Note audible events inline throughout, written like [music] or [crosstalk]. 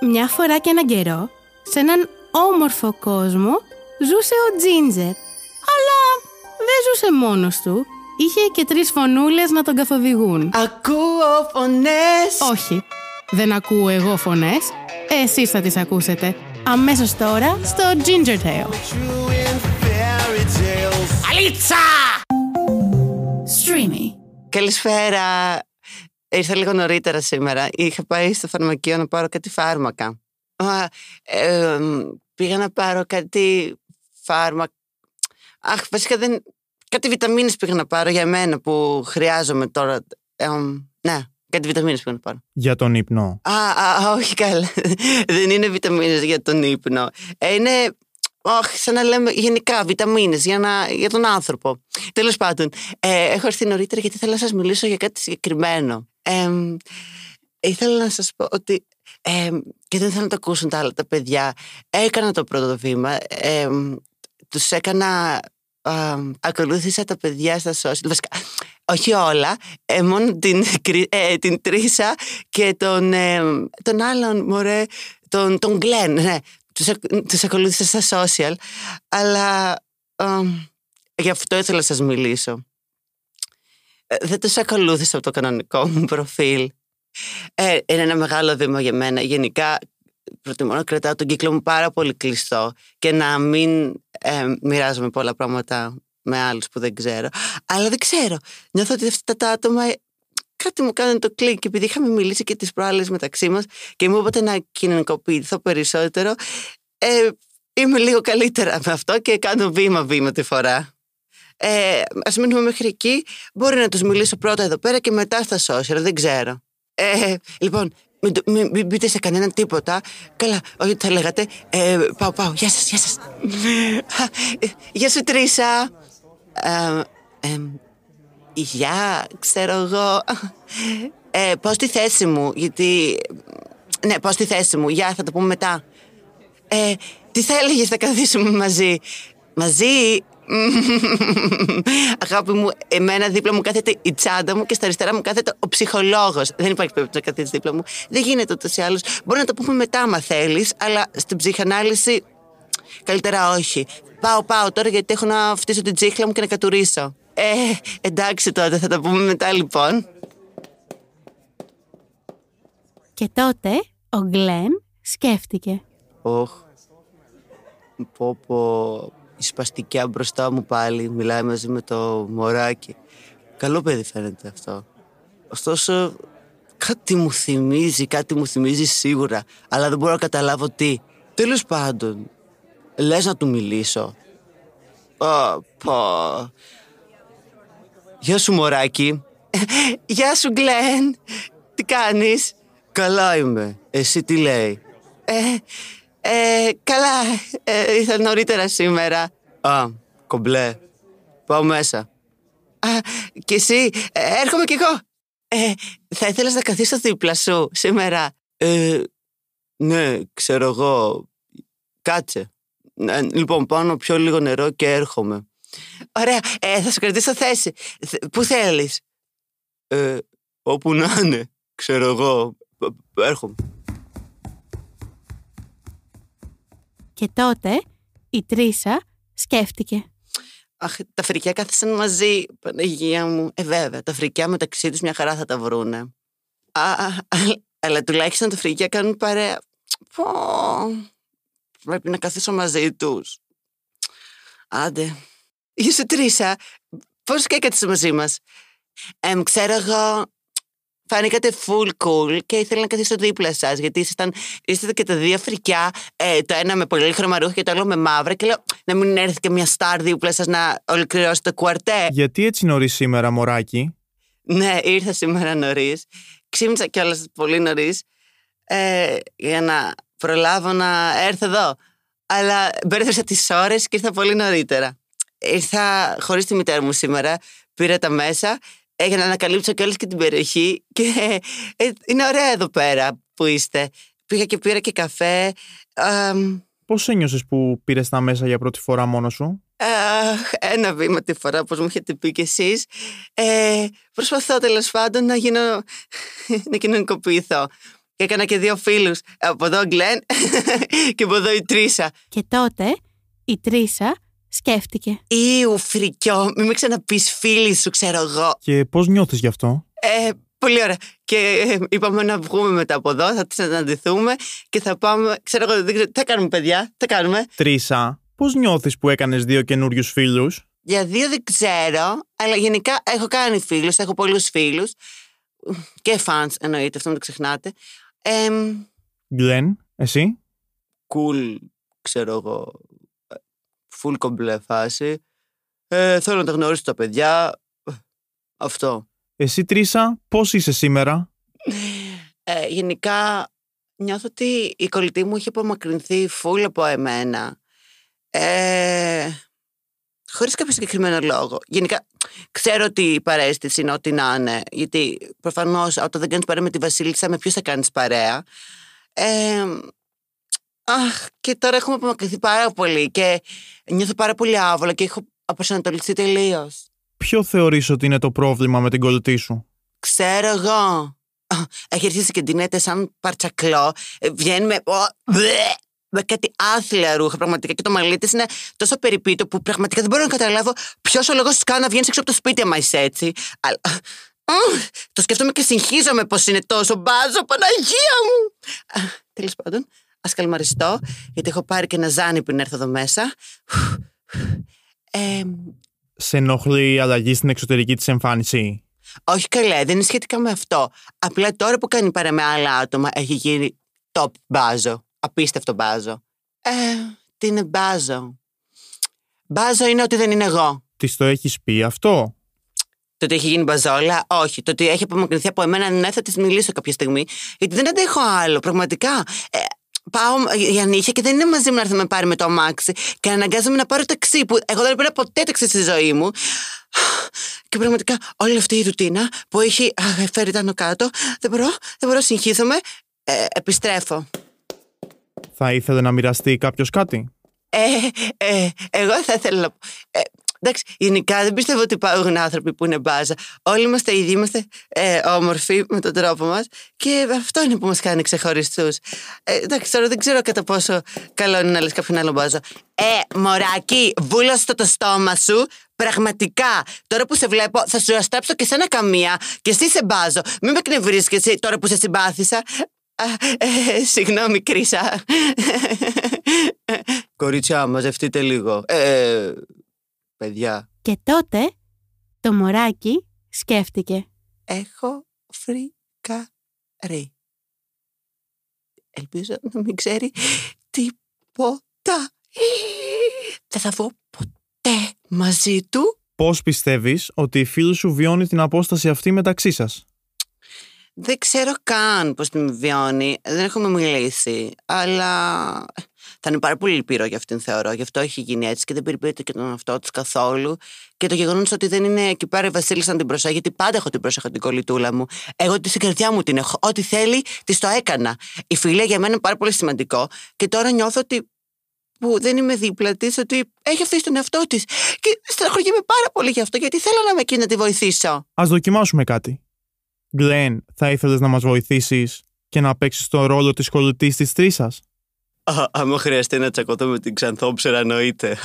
Μια φορά και έναν καιρό, σε έναν όμορφο κόσμο, ζούσε ο Τζίντζερ. Αλλά δεν ζούσε μόνος του. Είχε και τρεις φωνούλες να τον καθοδηγούν. Ακούω φωνές Όχι, δεν ακούω εγώ φωνές. Εσείς θα τις ακούσετε. Αμέσως τώρα στο Ginger Tale. Αλίτσα! Streamy. Καλησπέρα. Ήρθα λίγο νωρίτερα σήμερα. Είχα πάει στο φαρμακείο να πάρω κάτι φάρμακα. Α, ε, πήγα να πάρω κάτι φάρμακα. Αχ, βασικά δεν... Κάτι βιταμίνες πήγα να πάρω για μένα που χρειάζομαι τώρα. Ε, ναι, κάτι βιταμίνες πήγα να πάρω. Για τον ύπνο. Α, α, α, όχι καλά. [laughs] Δεν είναι βιταμίνες για τον ύπνο. Ε, είναι, όχι, σαν να λέμε γενικά βιταμίνες για, να, για τον άνθρωπο. Τέλος πάντων, ε, έχω έρθει νωρίτερα γιατί θέλω να σας μιλήσω για κάτι συγκεκριμένο. Ε, ήθελα να σας πω ότι ε, και δεν θέλω να το ακούσουν τα άλλα τα παιδιά. Έκανα το πρώτο βήμα. Ε, τους έκανα α, ακολούθησα τα παιδιά στα social. Βασικά, όχι όλα, ε, μόνο την, κρι- ε, την Τρίσα και τον, ε, τον άλλον, μωρέ, τον, τον Γκλέν, ναι. Τους, ακ- τους ακολούθησα στα social, αλλά α, γι' αυτό ήθελα να σας μιλήσω. Ε, δεν τους ακολούθησα από το κανονικό μου προφίλ. Ε, είναι ένα μεγάλο βήμα για μένα. Γενικά, προτιμώ να κρατάω τον κύκλο μου πάρα πολύ κλειστό και να μην ε, μοιράζομαι πολλά πράγματα με άλλους που δεν ξέρω. Αλλά δεν ξέρω. Νιώθω ότι αυτά τα άτομα ε, κάτι μου κάνουν το κλικ. Και επειδή είχαμε μιλήσει και τις προάλλες μεταξύ μας και μου είπατε να κοινωνικοποιηθώ περισσότερο, ε, είμαι λίγο καλύτερα με αυτό και κάνω βήμα-βήμα τη φορά. Ε, ας μείνουμε μέχρι εκεί. Μπορεί να τους μιλήσω πρώτα εδώ πέρα και μετά στα social. Δεν ξέρω. Ε, λοιπόν, μην, το- μην, μην πείτε σε κανέναν τίποτα. Καλά, όχι θα λέγατε. Ε, πάω, πάω. Γεια σας, γεια σας. Ε, Γεια σου, Τρίσα. Ε, ε, γεια, ξέρω εγώ. Ε, πάω στη θέση μου, γιατί... Ναι, πάω στη θέση μου. Γεια, θα το πούμε μετά. Ε, τι θα έλεγες να καθίσουμε μαζί. Μαζί; Αγάπη μου, εμένα δίπλα μου κάθεται η τσάντα μου και στα αριστερά μου κάθεται ο ψυχολόγος. Δεν υπάρχει περίπτωση να καθίσει δίπλα μου. Δεν γίνεται ούτως ή άλλως. Μπορεί να το πούμε μετά, άμα θέλεις, αλλά στην ψυχανάλυση καλύτερα όχι. Πάω, πάω τώρα γιατί έχω να φτύσω την τσίχλα μου και να κατουρίσω. Ε, εντάξει τότε, θα τα πούμε μετά λοιπόν. Και τότε ο Γκλέν σκέφτηκε. Όχ. Πω πω. Η σπαστικιά μπροστά μου πάλι. Μιλάει μαζί με το μωράκι. Καλό παιδί φαίνεται αυτό. Ωστόσο, κάτι μου θυμίζει, κάτι μου θυμίζει σίγουρα. Αλλά δεν μπορώ να καταλάβω τι. Τέλος πάντων, λες να του μιλήσω. Ω, πω. Γεια σου μωράκι. [laughs] Γεια σου Γκλέν. Τι κάνεις; Καλά είμαι. Εσύ τι λέει; Ε, ε, καλά. Ε, ήρθα νωρίτερα σήμερα. Α, κομπλέ. Πάω μέσα. Α, και εσύ. Ε, έρχομαι κι εγώ. Ε, θα ήθελες να καθίσω δίπλα σου σήμερα; Ε, ναι, ξέρω εγώ. Κάτσε. Ε, λοιπόν, πάω να πιω λίγο νερό και έρχομαι. Ωραία, ε, θα σου κρατήσω θέση. Θε- Πού θέλεις; Ε, όπου να είναι, ξέρω εγώ. Π- Έρχομαι. Και τότε η Τρίσα σκέφτηκε. Αχ, τα φρικιά κάθισαν μαζί, Παναγία μου. Ε, βέβαια, τα φρικιά μεταξύ τους μια χαρά θα τα βρούνε. Α, α, α, αλλά τουλάχιστον τα φρικιά κάνουν παρέα. Πω, πρέπει να καθίσω μαζί τους. Άντε. Γεια σου Τρίσα, πώς καίκατε μαζί μας; Εμ, ξέρω εγώ, φάνηκατε full cool και ήθελα να καθίσω δίπλα σας. Γιατί ήσασταν, είστε και τα δύο φρικιά, ε, το ένα με πολύ χρώμα ρούχα και το άλλο με μαύρα. Και λέω να μην έρθει και μια στάρ δίπλα σας να ολοκληρώσει το κουαρτέ. Γιατί έτσι νωρίς σήμερα, μωράκι; Ναι, ήρθα σήμερα νωρίς. Ξύπνησα κιόλας πολύ νωρίς ε, για να προλάβω να έρθω εδώ. Αλλά μπέρδεψα τις ώρες και ήρθα πολύ νωρίτερα. Ήρθα χωρίς τη μητέρα μου σήμερα. Πήρα τα μέσα ε, για να ανακαλύψω κιόλας και την περιοχή. Και ε, είναι ωραία εδώ πέρα που είστε. Πήγα και πήρα και καφέ. Αμ, Πώ ένιωσε που πήρες τα μέσα για πρώτη φορά μόνος σου; Αχ, ένα βήμα τη φορά, όπως μου έχετε πει κι εσείς. Ε, προσπαθώ τέλος πάντων να γίνω, να κοινωνικοποιηθώ. Και έκανα και δύο φίλους. Από εδώ ο Γκλέν [laughs] και από εδώ η Τρίσα. Και τότε η Τρίσα σκέφτηκε. Ιου, φρικιό, μην με ξαναπείς φίλη σου, ξέρω εγώ. Και πώς νιώθεις γι' αυτό; Ε, πολύ ωραία. Και ε, είπαμε να βγούμε μετά από εδώ, θα συναντηθούμε και θα πάμε. Ξέρω εγώ, δεν ξέρω, τι θα κάνουμε, παιδιά, τι θα κάνουμε. Τρίσα, πώς νιώθεις που έκανες δύο καινούριους φίλους; Για δύο δεν ξέρω, αλλά γενικά έχω κάνει φίλους, έχω πολλούς φίλους. Και fans εννοείται, αυτό μην το ξεχνάτε. Ε, Γκλέν, εσύ; cool, ξέρω εγώ, full κομπλέ φάση. Ε, θέλω να τα γνωρίσω τα παιδιά. Αυτό. Εσύ, Τρίσα, πώς είσαι σήμερα; Ε, γενικά νιώθω ότι η κολλητή μου έχει απομακρυνθεί full από εμένα. Ε, χωρίς κάποιο συγκεκριμένο λόγο. Γενικά, ξέρω ότι η παρέστηση είναι ό,τι να είναι. Γιατί προφανώς όταν δεν κάνεις παρέα με τη Βασίλισσα, με ποιους θα κάνεις παρέα. Ε, αχ, και τώρα έχουμε απομακρυνθεί πάρα πολύ και νιώθω πάρα πολύ άβολα και έχω αποσανατολιστεί τελείως. Ποιο θεωρείς ότι είναι το πρόβλημα με την κολλητή σου; Ξέρω εγώ. Α, Έχει αρχίσει και ντυνέται σαν παρτσακλό. Ε, Βγαίνει με. ο, μπλε, με κάτι άθλια ρούχα πραγματικά και το μαλλί της είναι τόσο περιπίτω που πραγματικά δεν μπορώ να καταλάβω ποιος ο λόγος της κάνει να βγαίνεις έξω από το σπίτι άμα είσαι έτσι. Αλλά. Μμμ, το σκέφτομαι και συγχύζομαι πως είναι τόσο μπάζο, Παναγία μου! Τέλος πάντων, ας καλμαριστώ, γιατί έχω πάρει και ένα ζάνι πριν έρθω εδώ μέσα. Ε, Σε ενοχλεί η αλλαγή στην εξωτερική της εμφάνιση; όχι καλέ, δεν είναι σχετικά με αυτό. Απλά τώρα που κάνει παρά με άλλα άτομα έχει γίνει top μπάζο. Απίστευτο μπάζο. Ε, τι είναι μπάζο; Μπάζο είναι ότι δεν είναι εγώ. Της το έχεις πει αυτό; Το ότι έχει γίνει μπαζόλα, όχι. Το ότι έχει απομακρυνθεί από εμένα, ναι, θα της μιλήσω κάποια στιγμή. Γιατί δεν αντέχω άλλο, πραγματικά. Ε, πάω για νύχια και δεν είναι μαζί μου να έρθει να με πάρει με το αμάξι και αναγκάζομαι να πάρω ταξί που εγώ δεν πήρα ποτέ ταξί στη ζωή μου. Και πραγματικά όλη αυτή η ρουτίνα που έχει α, φέρει τα άνω κάτω, δεν μπορώ, δεν μπορώ, συγχύζομαι. Ε, επιστρέφω. Θα ήθελε να μοιραστεί κάποιος κάτι; Ε, ε, εγώ θα ήθελα να πω. Ε, εντάξει, γενικά δεν πιστεύω ότι υπάρχουν άνθρωποι που είναι μπάζα. Όλοι είμαστε ίδιοι, είμαστε ε, όμορφοι με τον τρόπο μας και αυτό είναι που μας κάνει ξεχωριστούς. Ε, εντάξει, τώρα δεν ξέρω κατά πόσο καλό είναι να λες κάποιον άλλο μπάζα. Ε, μωράκι, βούλωσε το στόμα σου. Πραγματικά, τώρα που σε βλέπω, θα σου αστράψω και σένα καμία και εσύ σε μπάζω. Μην με εκνευρίσκεσαι τώρα που σε συμπάθησα. Α, ε, συγγνώμη, Κρίσα. Κορίτσια, μαζευτείτε λίγο. Ε, παιδιά, Και τότε το μωράκι σκέφτηκε. έχω φρικάρει. Ελπίζω να μην ξέρει τίποτα. Δεν θα βγω ποτέ μαζί του. Πώς πιστεύεις ότι η φίλη σου βιώνει την απόσταση αυτή μεταξύ σας; Δεν ξέρω καν πώς την βιώνει. Δεν έχουμε μιλήσει. Αλλά θα είναι πάρα πολύ λυπηρό για αυτήν, θεωρώ. Γι' αυτό έχει γίνει έτσι και δεν περιποιείται και τον εαυτό της καθόλου. Και το γεγονός ότι δεν είναι εκεί πέρα η Βασίλισσα να την προσέχει, γιατί πάντα έχω την πρόσεχα την κολλητούλα μου. Εγώ τη στην καρδιά μου την έχω. Ό,τι θέλει, της το έκανα. Η φιλία για μένα είναι πάρα πολύ σημαντικό. Και τώρα νιώθω ότι που δεν είμαι δίπλα της, ότι έχει αφήσει τον εαυτό της. Και στεναχωριέμαι πάρα πολύ γι' αυτό, γιατί θέλω να είμαι εκεί να τη βοηθήσω. Ας δοκιμάσουμε κάτι. Γκλέν, θα ήθελες να μας βοηθήσεις και να παίξεις τον ρόλο της κολλητής της Τρίσας; Α, άμα χρειαστεί να τσακωθώ με την Ξανθόψερα, εννοείται.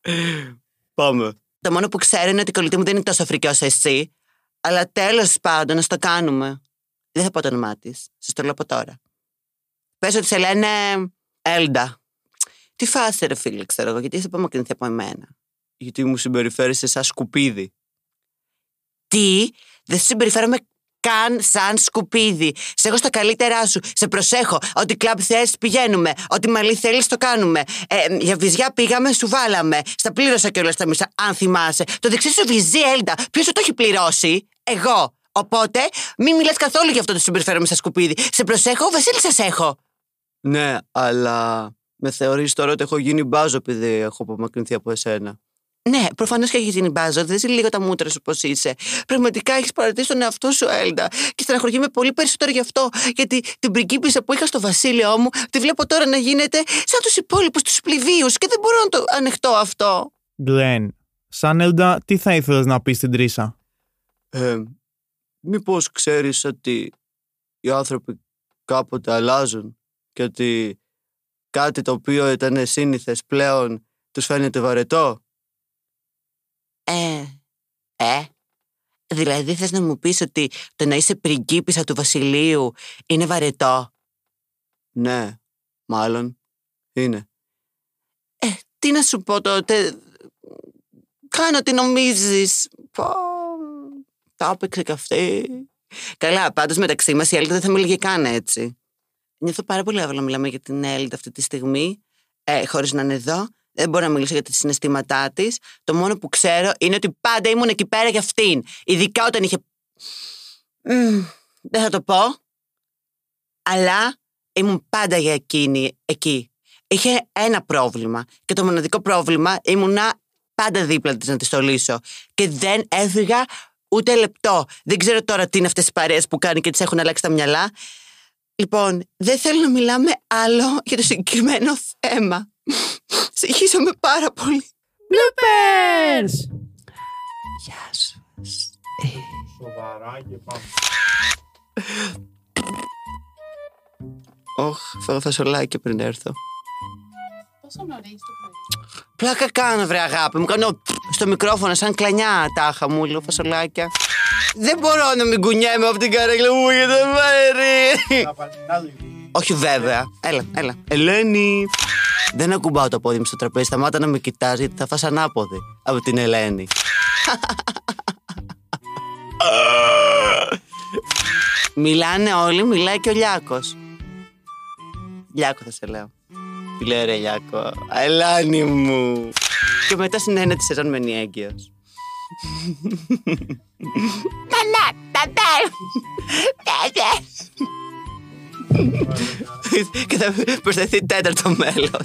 [laughs] Πάμε. Το μόνο που ξέρω είναι ότι η κολλητή μου δεν είναι τόσο φρική όσο εσύ. Αλλά τέλος πάντων, να το κάνουμε. Δεν θα πω το όνομά της. Σας το λέω από τώρα. Πες ότι σε λένε Έλντα. Τι φάση, ρε φίλε, ξέρω εγώ, γιατί είσαι απομακρυνθεί από εμένα. Γιατί μου συμπεριφέρεσαι σαν σκουπίδι. Τι, δεν σου συμπεριφέρομαι καν σαν σκουπίδι. Σε έχω στα καλύτερά σου. Σε προσέχω. Ό,τι κλαμπ θες πηγαίνουμε. Ό,τι μαλλί θέλεις το κάνουμε. Ε, για βυζιά πήγαμε, σου βάλαμε. Στα πλήρωσα κιόλας τα μισά, αν θυμάσαι. Το δεξί σου βυζί, Έλντα. Ποιος σου το έχει πληρώσει, Εγώ. Οπότε, μην μιλάς καθόλου για αυτό το συμπεριφέρομαι σαν σκουπίδι. Σε προσέχω, Βασίλισσα έχω. Ναι, αλλά με θεωρείς τώρα ότι έχω γίνει μπάζο επειδή έχω απομακρυνθεί από εσένα. Ναι, προφανώς και έχεις γίνει μπάζο. Δεν λίγο τα μούτρα σου πώς είσαι. Πραγματικά έχεις παρατήσει τον εαυτό σου, Έλντα. Και στεναχωριέμαι πολύ περισσότερο γι' αυτό. Γιατί την πριγκίπισσα που είχα στο βασίλειό μου, τη βλέπω τώρα να γίνεται σαν τους υπόλοιπους τους πληβίου και δεν μπορώ να το ανεχτώ αυτό. Γκλέν, σαν Έλντα, τι θα ήθελες να πεις στην Τρίσα; Ε, Μήπως ξέρεις ότι οι άνθρωποι κάποτε αλλάζουν και ότι κάτι το οποίο ήταν σύνηθες πλέον τους φαίνεται βαρετό; Ε, ε, δηλαδή θες να μου πεις ότι το να είσαι πριγκίπισσα του βασιλείου είναι βαρετό; Ναι, μάλλον είναι. Ε, τι να σου πω τότε, κάνω τι νομίζεις. Πω, τα έπαιξε κι αυτή. Καλά, πάντως μεταξύ μας η Έλτα δεν θα μιλήσει καν έτσι. Νιώθω πάρα πολύ εύκολα να μιλάμε για την Έλτα αυτή τη στιγμή, ε, χωρίς να είναι εδώ. Δεν μπορώ να μιλήσω για τα συναισθήματά της. Το μόνο που ξέρω είναι ότι πάντα ήμουν εκεί πέρα για αυτήν. Ειδικά όταν είχε. Μμμ, δεν θα το πω. Αλλά ήμουν πάντα για εκείνη εκεί. Είχε ένα πρόβλημα. Και το μοναδικό πρόβλημα ήμουνα πάντα δίπλα της να τη το λύσω. Και δεν έφυγα ούτε λεπτό. Δεν ξέρω τώρα τι είναι αυτές οι παρέες που κάνει και τις έχουν αλλάξει τα μυαλά. Λοιπόν, δεν θέλω να μιλάμε άλλο για το συγκεκριμένο θέμα. Συγχύσαμε πάρα πολύ. Bloopers! Γεια σου. Σοβαρά και πάμε. Όχ, φάω φασολάκια πριν έρθω. Τόσο νωρίς το πρωί. Πλάκα κάνω, βρε αγάπη μου. Κάνω στο μικρόφωνο σαν κλανιά τάχα μου, λέω φασολάκια. Δεν μπορώ να μην κουνιέμαι από την καρέκλα μου γιατί δεν μέρη. Να πάρει άλλη. Όχι βέβαια. Έλα, έλα. Ελένη. Δεν ακουμπάω το πόδι μου στο τραπέζι. Σταμάτα να με κοιτάς γιατί θα φας ανάποδη από την Ελένη. [laughs] Μιλάνε όλοι, μιλάει και ο Λιάκος. Λιάκο θα σε λέω. Τι λέει ρε Λιάκο. Ελάνη μου. Και μετά στην ένα τη σεζόν μένει έγκυος. Μανά, τατά και θα προσθεθεί τέταρτο μέλο.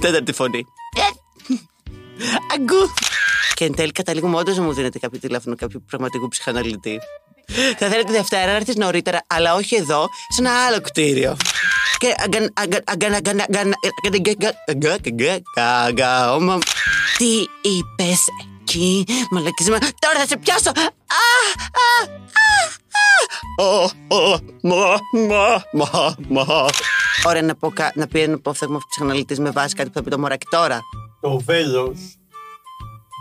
Τέταρτη φωνή. Αγκού. Και εν τέλει καταλήγουμε όντω μου δίνετε κάποιο τηλέφωνο κάποιου πραγματικού ψυχαναλυτή. Θα θέλετε τη Δευτέρα να έρθει νωρίτερα, αλλά όχι εδώ, σε ένα άλλο κτίριο. Και Τι είπε εκεί, μαλακισμένα. Τώρα θα σε πιάσω. Α, α, α α. Ω, ω, μα, μα, μα, μα. Ωραία να, πω, κα- να πει ένα απόφθεγμα ψυχαναλυτής με βάση κάτι που θα πει το μωράκι τώρα. Το βέλος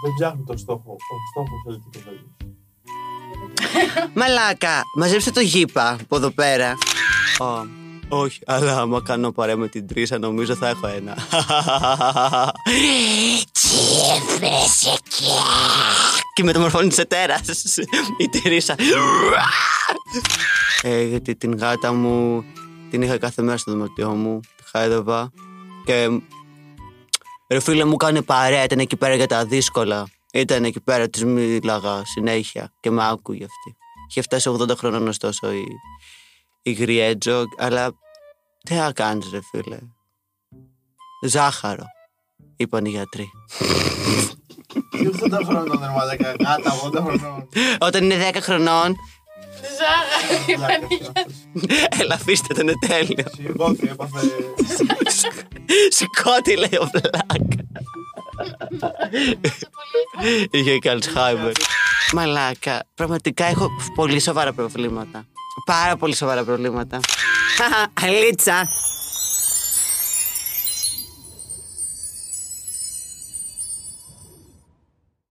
δεν ψάχνει το στόχο. Ο στόχος θέλει και το βέλος. Μαλάκα, μαζέψτε το γήπα από εδώ πέρα. Ω, όχι, αλλά άμα κάνω παρέα με την Τρίσα νομίζω θα έχω ένα. Και μεταμορφώνεις σε τέρας η Τρίσα. ε, γιατί την γάτα μου την είχα κάθε μέρα στο δωματιό μου, τη χάιδευα και Ρε φίλε μου κάνει παρέα, ήταν εκεί πέρα για τα δύσκολα. Ήταν εκεί πέρα, της μίλαγα συνέχεια και με άκουγε αυτή. Είχε φτάσει 80 χρονών ωστόσο η, η Γριέτζο, αλλά τι θα κάνεις ρε φίλε. Ζάχαρο, είπαν οι γιατροί. Τι 80 χρονών ρε μαλάκα, γάτα 80 χρονών. Όταν είναι 10 χρονών, Ζάχαρη. έλα αφήστε τον είναι τέλειο. Σηκώθηκε, έπαθε. Σηκώτη λέει ο Βλάκα. Είχε και Αλτσχάιμερ. Μαλάκα, πραγματικά έχω πολύ σοβαρά προβλήματα. Πάρα πολύ σοβαρά προβλήματα. Αλίτσα.